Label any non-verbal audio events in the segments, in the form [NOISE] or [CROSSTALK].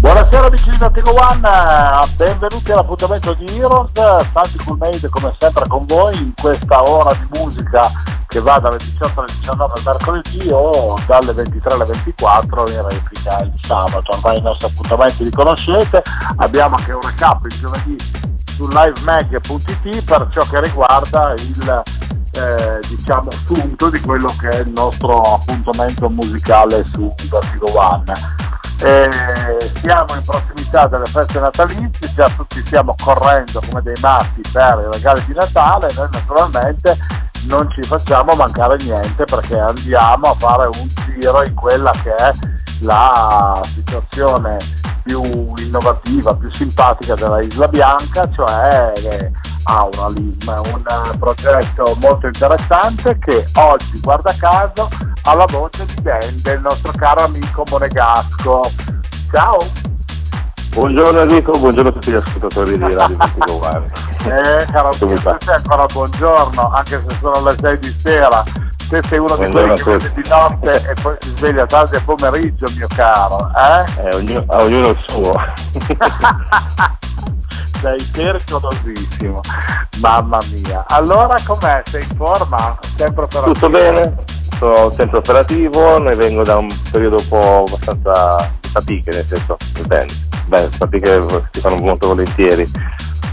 Buonasera amici di Vertigo One, benvenuti all'appuntamento di Heroes, tanti cool made come sempre con voi in questa ora di musica che va dalle 18 alle 19 al mercoledì o dalle 23 alle 24 in replica il sabato. Ormai i nostri appuntamenti li conoscete, abbiamo anche un recap il giovedì su livemag.it per ciò che riguarda il eh, diciamo assunto di quello che è il nostro appuntamento musicale su Vertigo One. Eh, siamo in prossimità delle feste natalizie, già tutti stiamo correndo come dei matti per i regali di Natale, noi naturalmente non ci facciamo mancare niente perché andiamo a fare un giro in quella che è la situazione più innovativa, più simpatica della Isla Bianca, cioè Auralism, un progetto molto interessante che oggi, guarda caso, ha la voce di Dan, del nostro caro amico Monegasco. Ciao! Buongiorno Enrico, buongiorno a tutti gli ascoltatori di Radio 24 [LAUGHS] Eh, caro te ancora buongiorno, anche se sono le 6 di sera. Te sei uno di quelli che di notte e poi si sveglia tardi a pomeriggio, mio caro. Eh? eh ognuno, ognuno il suo. [LAUGHS] sei pericolosissimo, mamma mia. Allora com'è? Sei in forma? Sempre operativo? Tutto bene, sono sempre operativo, ne vengo da un periodo un po' abbastanza fatiche, nel senso, bene, beh, fatiche si fanno molto volentieri.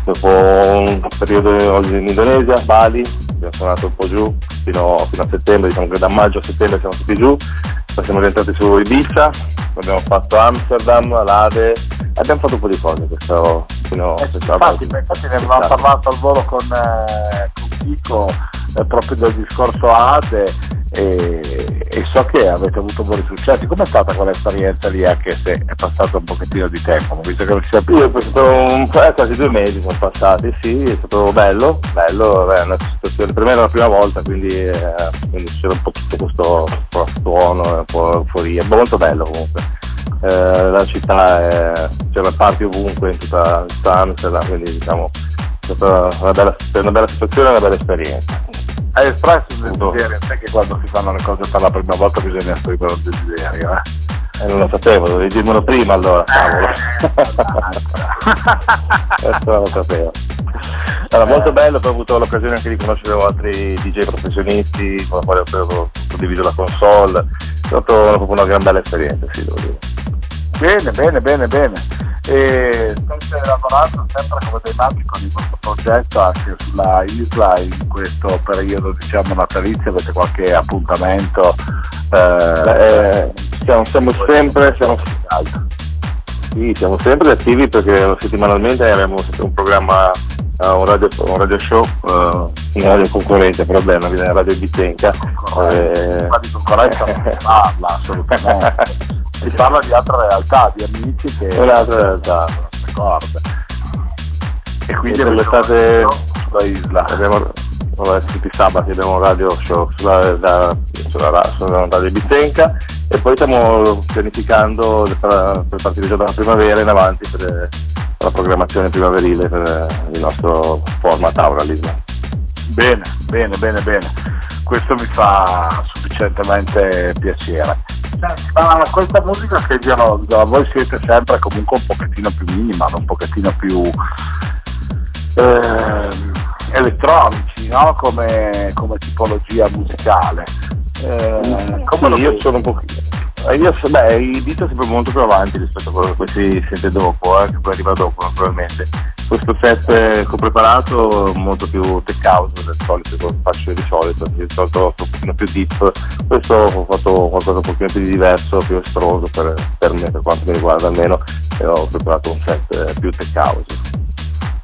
Dopo un periodo in Indonesia, Bali, abbiamo suonato un po' giù fino, fino a settembre, diciamo che da maggio a settembre siamo tutti giù, poi siamo rientrati su Ibiza, abbiamo fatto Amsterdam, Lade, abbiamo fatto un po' di cose questo fino eh, infatti, infatti ne avevamo parlato al volo con, eh, con Chico eh, proprio del discorso ADE e, e, so che avete avuto buoni successi. Com'è stata quell'esperienza lì anche se è passato un pochettino di tempo? Visto che non ci più. Io un, eh, quasi due mesi sono passati, sì, è stato bello, bello, beh, una situazione, per me era la prima volta, quindi, eh, quindi c'era un po' tutto questo frastuono, un po' euforia, molto bello comunque. Eh, la città è, c'era parti ovunque in tutta, tutta Amsterdam, quindi diciamo è stata una bella, una bella situazione e una bella esperienza. Hai espresso un desiderio, sai che quando si fanno le cose per la prima volta bisogna esprimere un desiderio, eh? Eh, non lo sapevo, dovevi dirmelo prima allora, cavolo. [LAUGHS] Questo non lo sapevo. Era molto bello, poi ho avuto l'occasione anche di conoscere altri DJ professionisti, con i quali ho condiviso la console. È stata proprio una gran bella esperienza, sì, devo dire. Bene, bene, bene, bene. E state lavorando sempre come dei matti con il vostro progetto anche sulla isla in questo periodo diciamo natalizio, avete qualche appuntamento? Eh, siamo, siamo sempre, siamo, sì, siamo sempre attivi perché settimanalmente abbiamo un programma Uh, un, radio, un, radio, show uh, in radio concorrente, però beh, una radio Bitenca. Eh, ma di concorrenza [LAUGHS] non si parla assolutamente. si parla di altre realtà, di amici che un'altra realtà. Ricorda. E quindi l'estate sulla isla. Abbiamo, tutti i sabati abbiamo un radio show sulla, da, sulla, sulla radio Bitenca e poi stiamo pianificando per, per partire già dalla primavera in avanti per la programmazione primaverile per il nostro format Auralism. Bene, bene, bene, bene. Questo mi fa sufficientemente piacere. Ma questa musica che io, voi siete sempre comunque un pochettino più minimal, un pochettino più eh, elettronici, no? come, come, tipologia musicale. Eh, come sì, io sono un pochino io, beh, i sono sempre molto più avanti rispetto a quello che si sente dopo, eh, che poi arriva dopo naturalmente. Questo set che ho preparato è molto più tech house del solito che faccio di solito, di solito un pochino più deep, questo ho fatto qualcosa un pochino più diverso, più estroso per, per me, per quanto mi riguarda almeno, e ho preparato un set più tech house.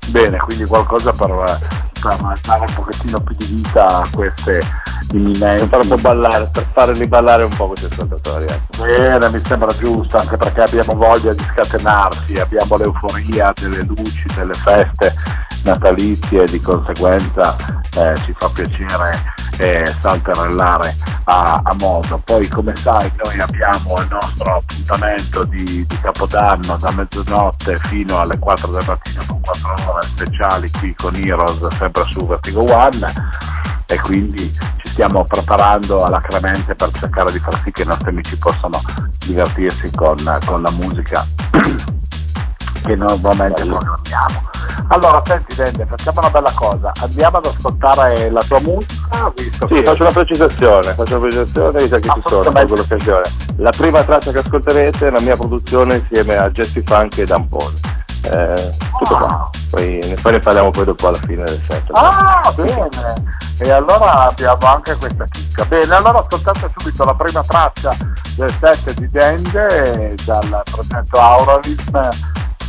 Bene, quindi qualcosa per, per dare un pochettino più di vita a queste imminenti. Per, far ballare, per farli ballare un po' questi ascoltatori. Ecco. Bene, mi sembra giusto, anche perché abbiamo voglia di scatenarsi, abbiamo l'euforia delle luci, delle feste natalizie di conseguenza eh, ci fa piacere eh, saltarellare a, a, modo. Poi come sai noi abbiamo il nostro appuntamento di, di, Capodanno da mezzanotte fino alle 4 del mattino con 4 ore speciali qui con Heroes sempre su Vertigo One e quindi ci stiamo preparando alacremente per cercare di far sì che i nostri amici possano divertirsi con, con la musica [CLEARS THROAT] che normalmente programmiamo. Allora, senti Dende, facciamo una bella cosa, andiamo ad ascoltare la tua musica, visto sì, che... faccio una precisazione, faccio una precisazione, visto che ci sono, colgo l'occasione. La prima traccia che ascolterete è la mia produzione insieme a Jesse Funk e Dan Paul. Eh, tutto qua. Poi, poi, ne parliamo poi dopo alla fine del set. Ah, bene! E allora abbiamo anche questa chicca. Bene, allora ascoltate subito la prima traccia del set di Dende dal progetto Auralism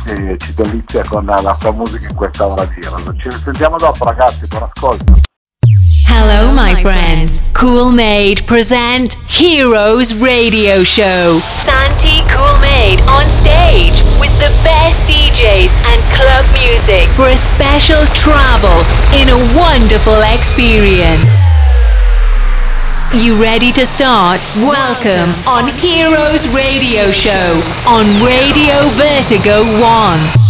che ci delizia con la sua musica in questa ora di Heroes. Ci risentiamo dopo ragazzi, buon ascolto. Hello, my friends. Cool Made present Heroes Radio Show. Santi Cool On stage with the best DJs and club music for a special travel in a wonderful experience. You ready to start? Welcome on Heroes Radio Show on Radio Vertigo 1.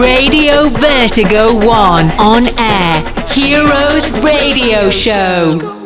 Radio Vertigo 1 on air. Heroes Radio Show.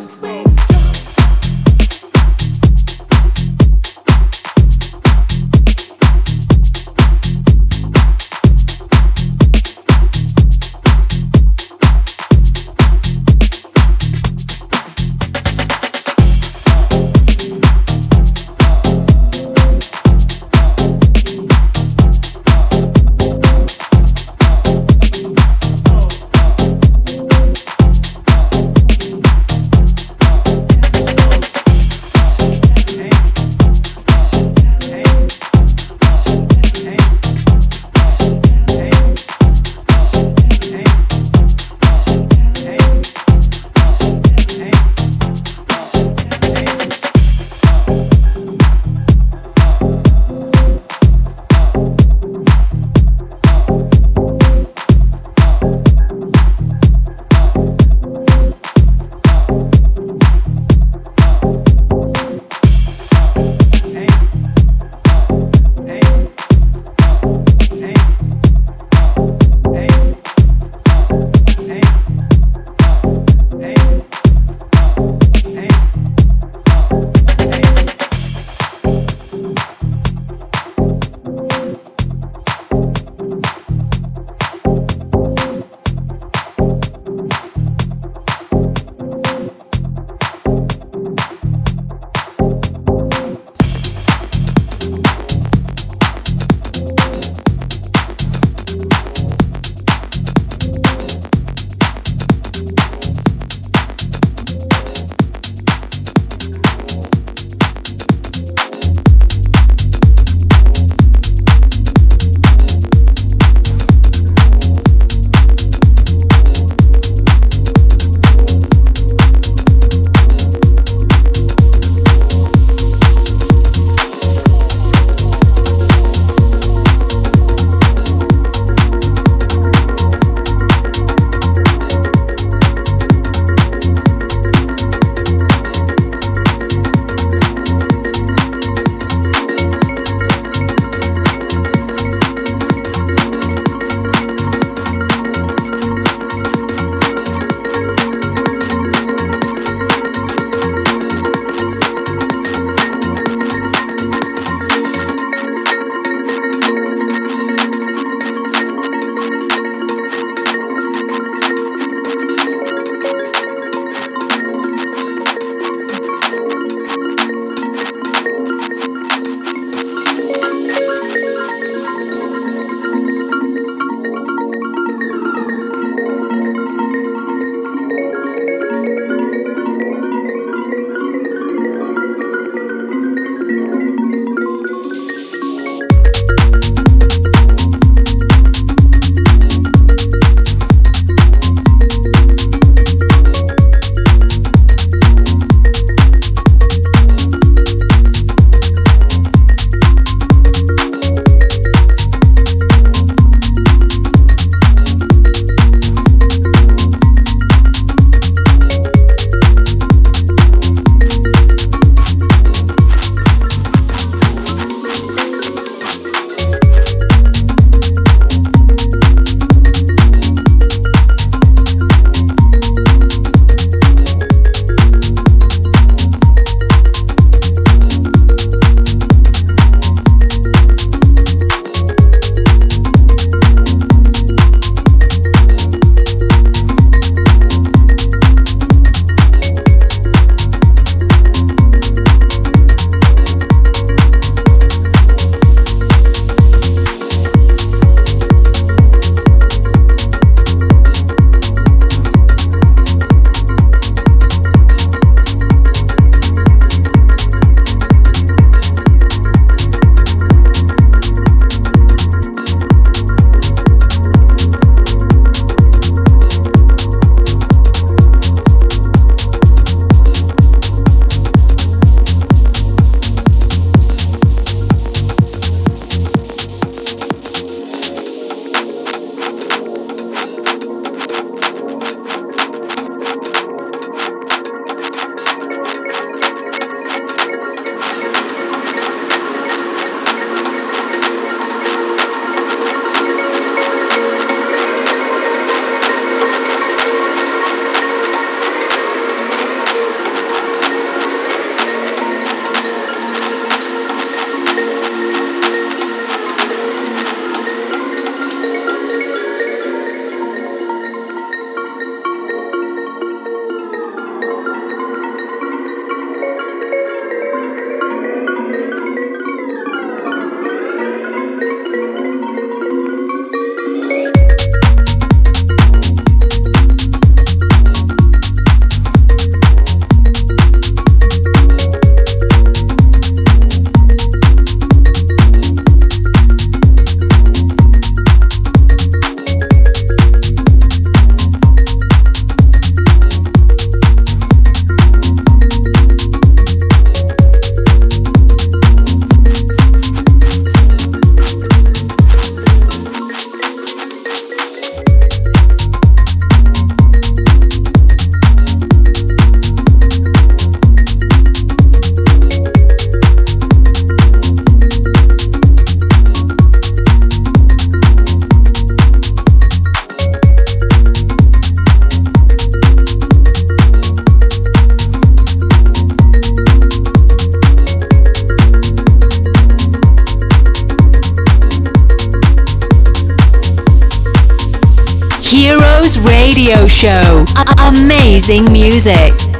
Amazing music.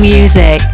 Music.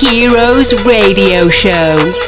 Heroes Radio Show.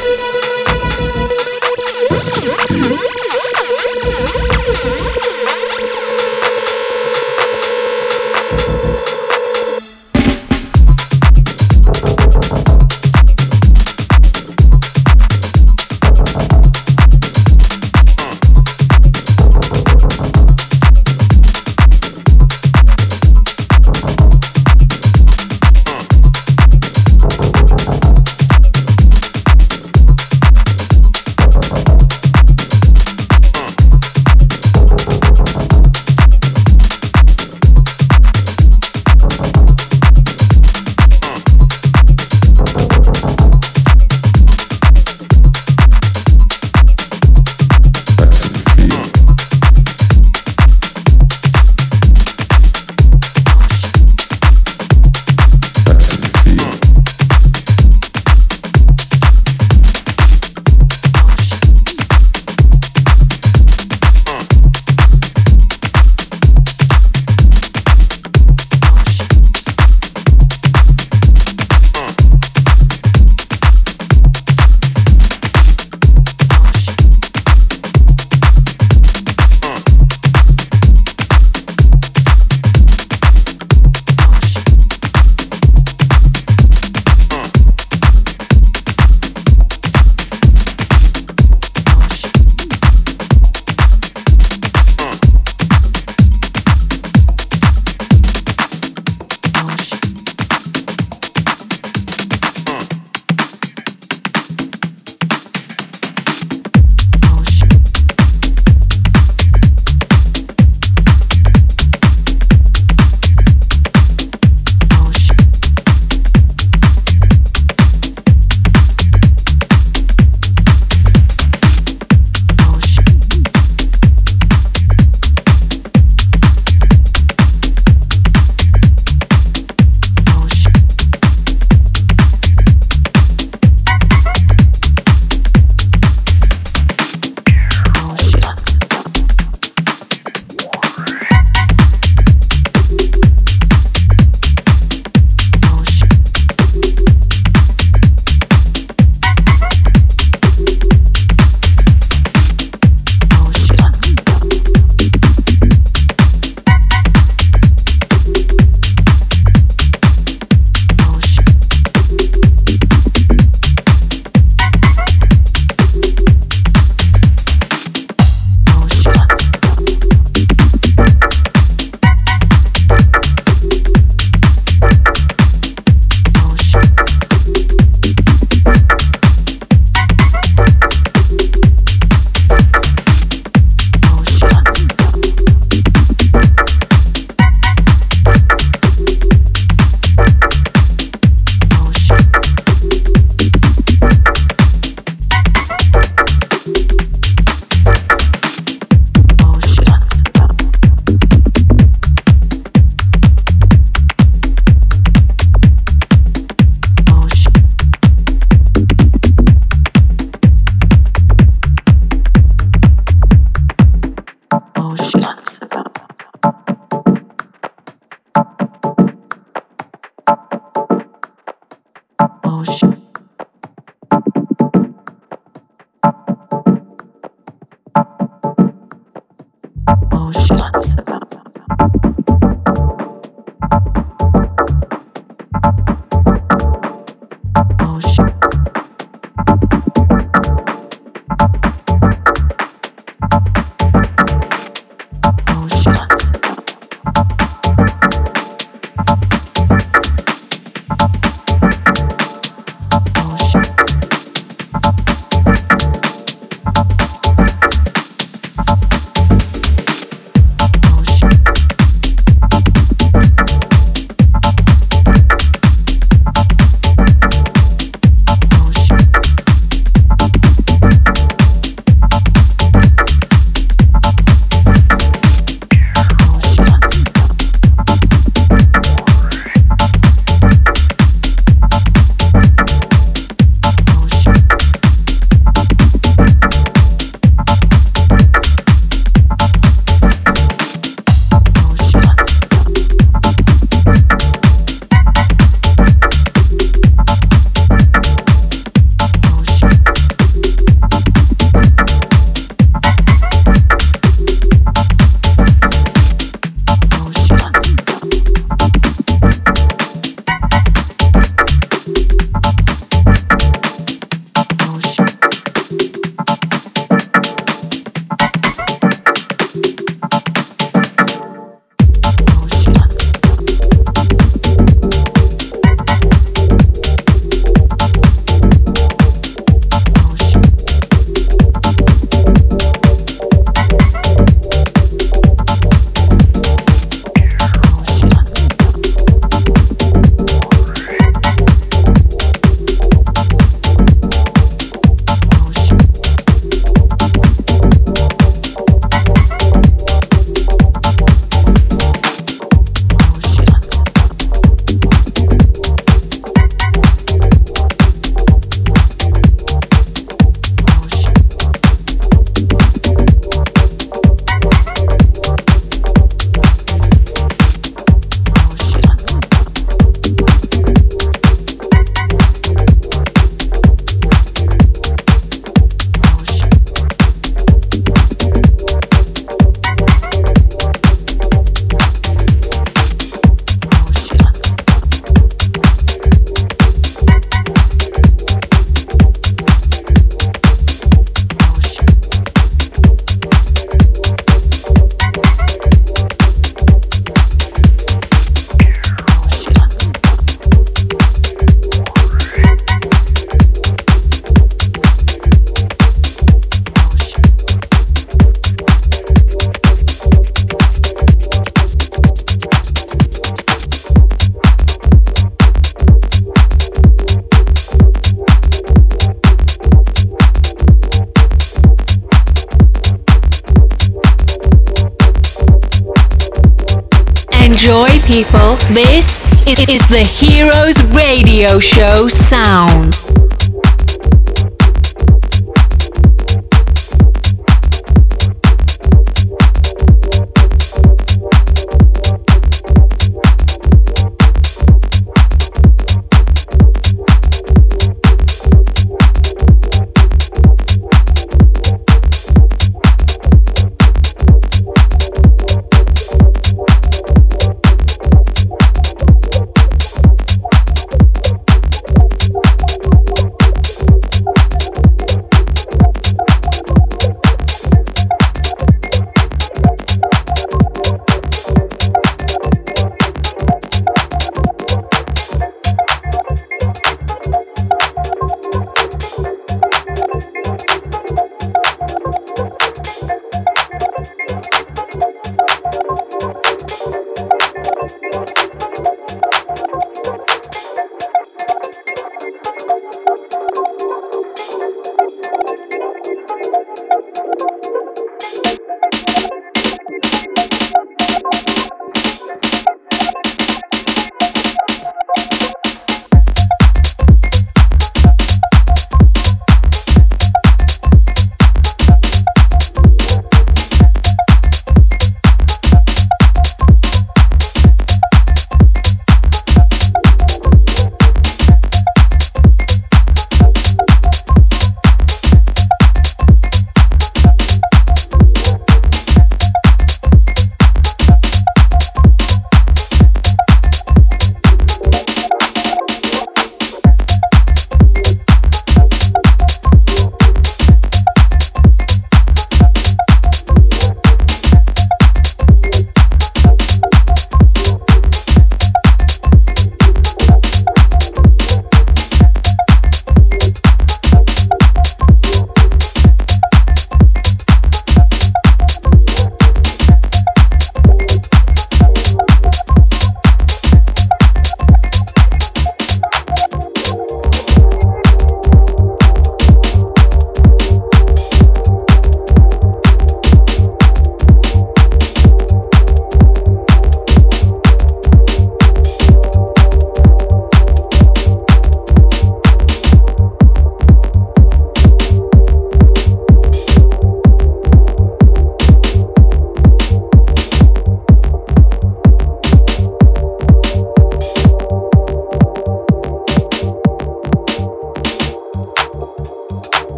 Show sound.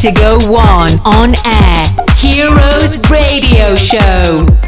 Vertigo 1 on air. Heroes Radio Show.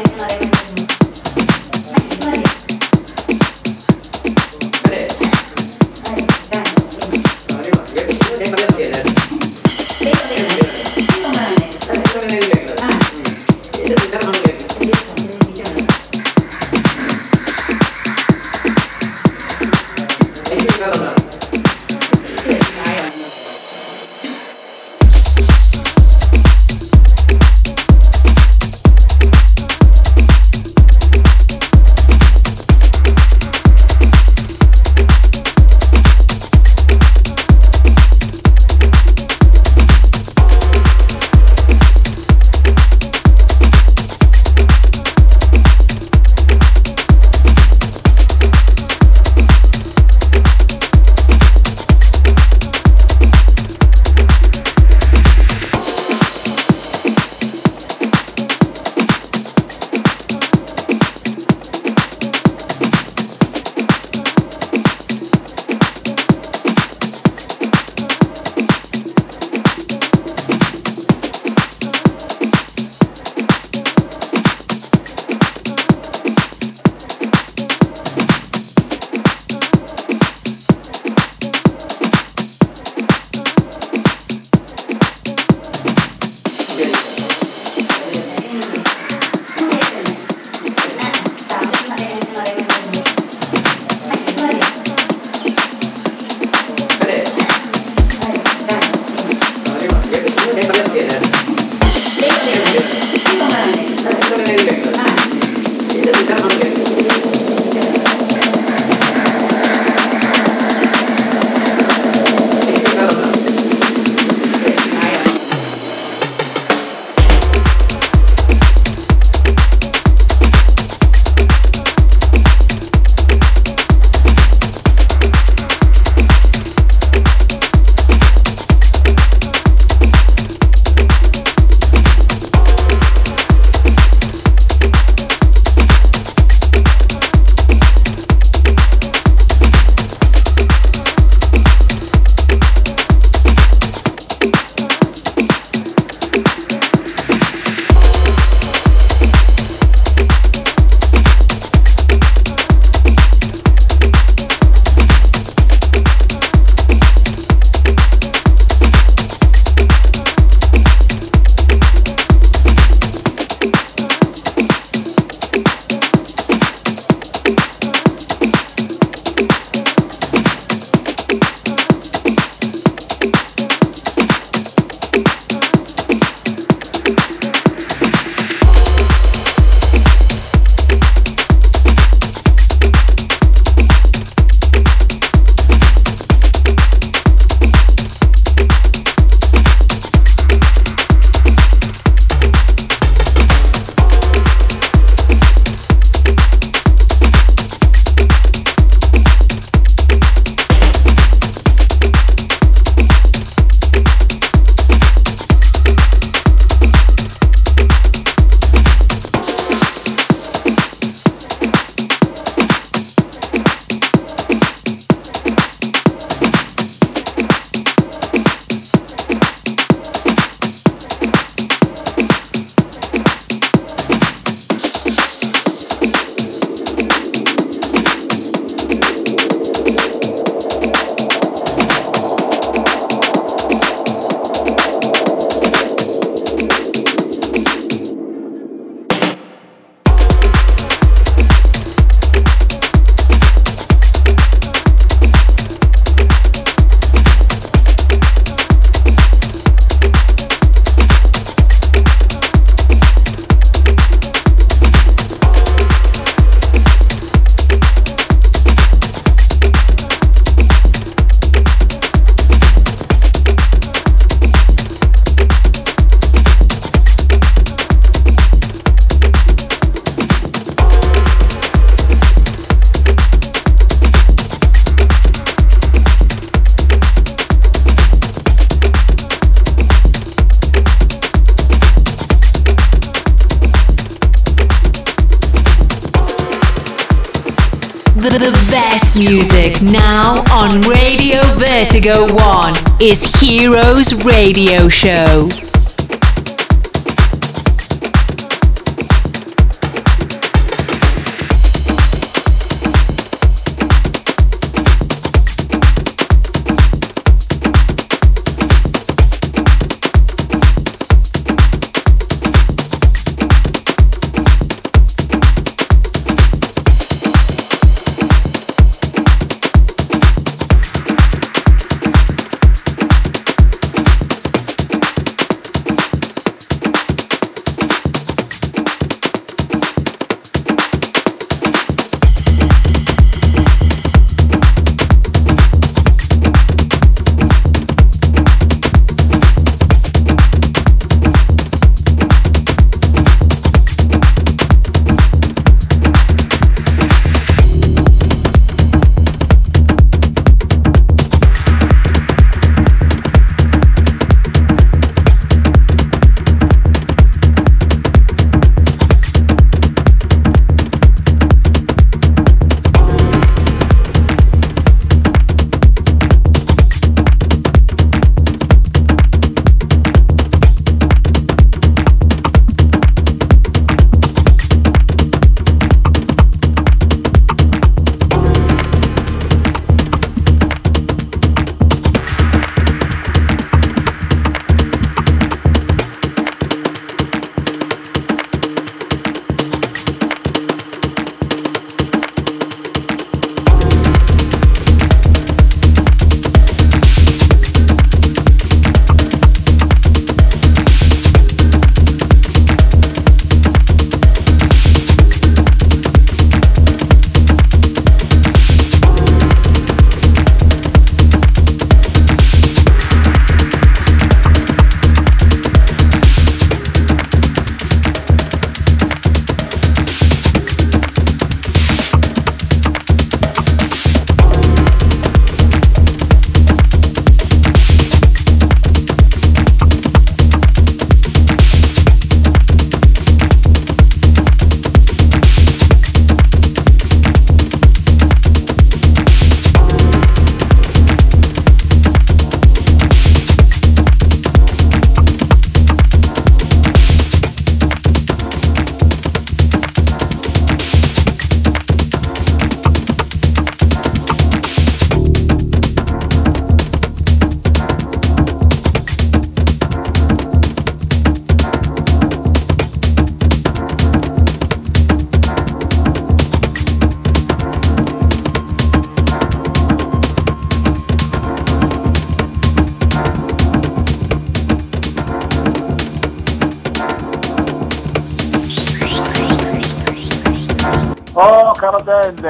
Heroes Radio Show.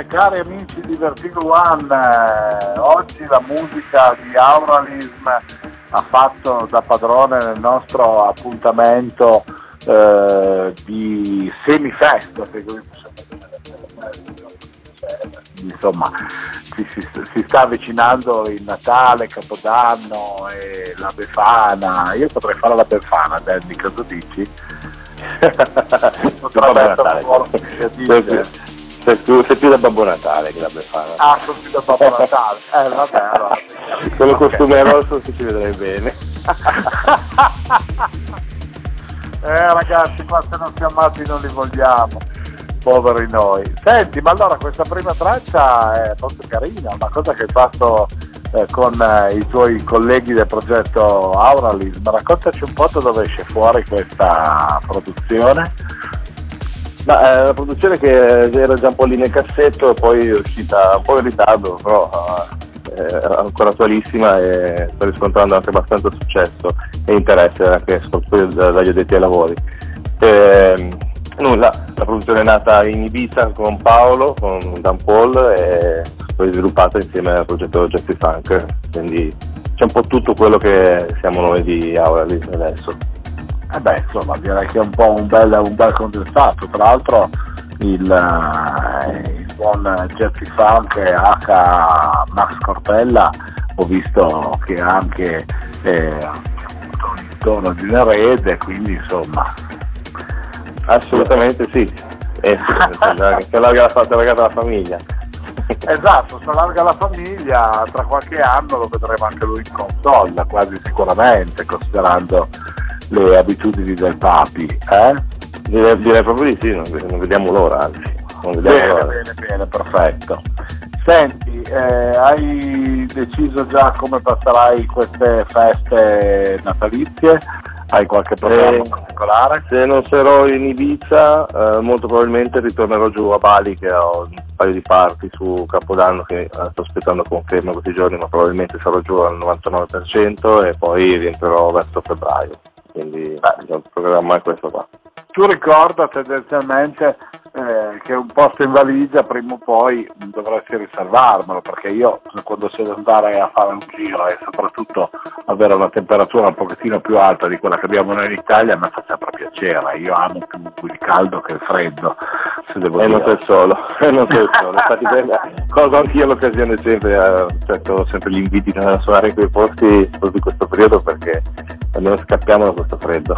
Dende, cari amici di Vertigo One, eh, oggi la musica di Auralism ha fatto da padrone nel nostro appuntamento eh, di semifesta, se così insomma si, si, si, sta avvicinando il Natale, Capodanno e la Befana, io potrei fare la Befana, Danny, cosa dici? Potrebbe essere un buono sei più, sei più da Babbo Natale che da Befana. Ah, sono più da Babbo Natale. Eh, vabbè, allora. Quello okay. costume rosso si ci vedrai bene. [LAUGHS] eh, ragazzi, qua se non si ammazzi non li vogliamo. Poveri noi. Senti, ma allora questa prima traccia è molto carina, una cosa che hai fatto eh, con eh, i tuoi colleghi del progetto Auralism. Raccontaci un po' da dove esce fuori questa produzione. Ma, eh, la produzione che era già un po' lì nel cassetto, poi è uscita un po' in ritardo, però eh, è ancora attualissima e sto riscontrando anche abbastanza successo e interesse anche dagli addetti ai lavori. E, ehm, nulla, la produzione è nata in Ibiza con Paolo, con Dan Paul e poi sviluppata insieme al progetto Jeffrey Funk, quindi c'è un po' tutto quello che siamo noi di Auralis adesso. Eh beh, insomma, direi che è un po' un bel, un bel condensato. Tra l'altro il, eh, il buon Jeffy Funk H. Max Cortella ho visto che anche eh, un tono di un erede, quindi insomma... Assolutamente sì, eh, sì si allarga la, la famiglia. Esatto, si allarga la famiglia, tra qualche anno lo vedremo anche lui in console, quasi sicuramente, considerando le abitudini del papi, eh? Direi, direi proprio di sì, non, non vediamo l'ora, anzi. Non vediamo bene, l'ora. bene, bene, perfetto. Senti, eh, hai deciso già come passerai queste feste natalizie? Hai qualche programma eh, particolare? Se non sarò in Ibiza, eh, molto probabilmente ritornerò giù a Bali che ho un paio di parti su Capodanno che eh, sto aspettando conferma questi giorni, ma probabilmente sarò giù al 99% e poi rientrerò verso febbraio quindi il programma è questo qua. Tu ricorda tendenzialmente eh, che un posto in valigia prima o poi dovresti riservarmelo perché io quando so andare a fare un giro e soprattutto avere una temperatura un pochettino più alta di quella che abbiamo noi in Italia mi fa sempre piacere, io amo più il caldo che il freddo. Se devo e dire. non sei solo, [LAUGHS] e non sei solo, [LAUGHS] infatti colgo anch'io l'occasione sempre, eh, certo, sempre gli inviti a suonare in quei posti proprio in questo periodo perché almeno scappiamo da questo freddo.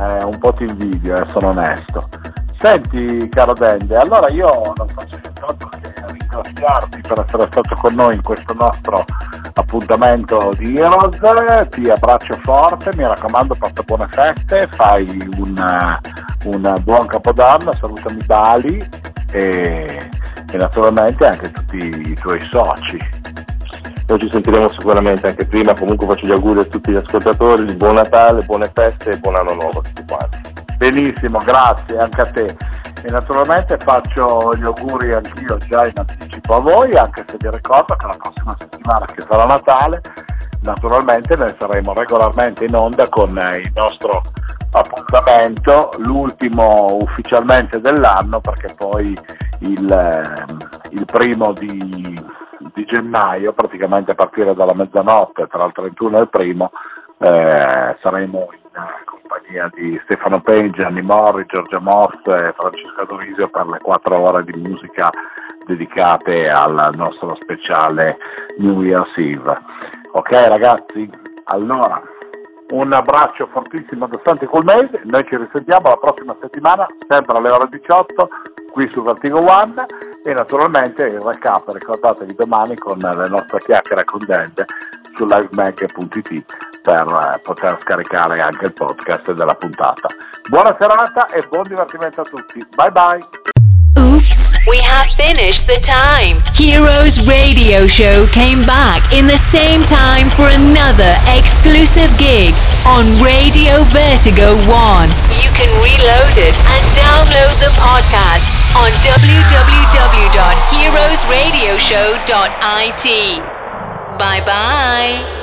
Eh, un po' ti invidio, eh, sono onesto. Senti, caro Dende, allora io non faccio nient'altro che ringraziarti per essere stato con noi in questo nostro appuntamento di Heroes, ti abbraccio forte, mi raccomando porta buone feste, fai un, un buon capodanno, salutami Bali e, e naturalmente anche tutti i tuoi soci. Noi ci sentiremo sicuramente anche prima, comunque faccio gli auguri a tutti gli ascoltatori, buon Natale, buone feste e buon anno nuovo a tutti quanti. Benissimo, grazie anche a te. E naturalmente faccio gli auguri anch'io già in anticipo a voi, anche se vi ricordo che la prossima settimana che sarà Natale, naturalmente noi saremo regolarmente in onda con il nostro appuntamento, l'ultimo ufficialmente dell'anno, perché poi il, ehm, il primo di di gennaio, praticamente a partire dalla mezzanotte tra il 31 e il primo, eh, saremo in compagnia di Stefano Peggi, Anni Morri, Giorgia Moss e Francesca Dorisio per le quattro ore di musica dedicate al nostro speciale New Year's Eve. Ok ragazzi? Allora, un abbraccio fortissimo da Santi Colmese, noi ci risentiamo la prossima settimana, sempre alle ore 18, qui su Vertigo One e naturalmente il recap ricordatevi domani con le nostre chiacchiere con Dente su livemag.it per eh, poter scaricare anche il podcast della puntata. Buona serata e buon divertimento a tutti. Bye bye! Oops, we have finished the time. Heroes Radio Show came back in the same time for another exclusive gig on Radio Vertigo 1. You can reload it and download the podcast on www.heroesradioshow.it. Bye bye.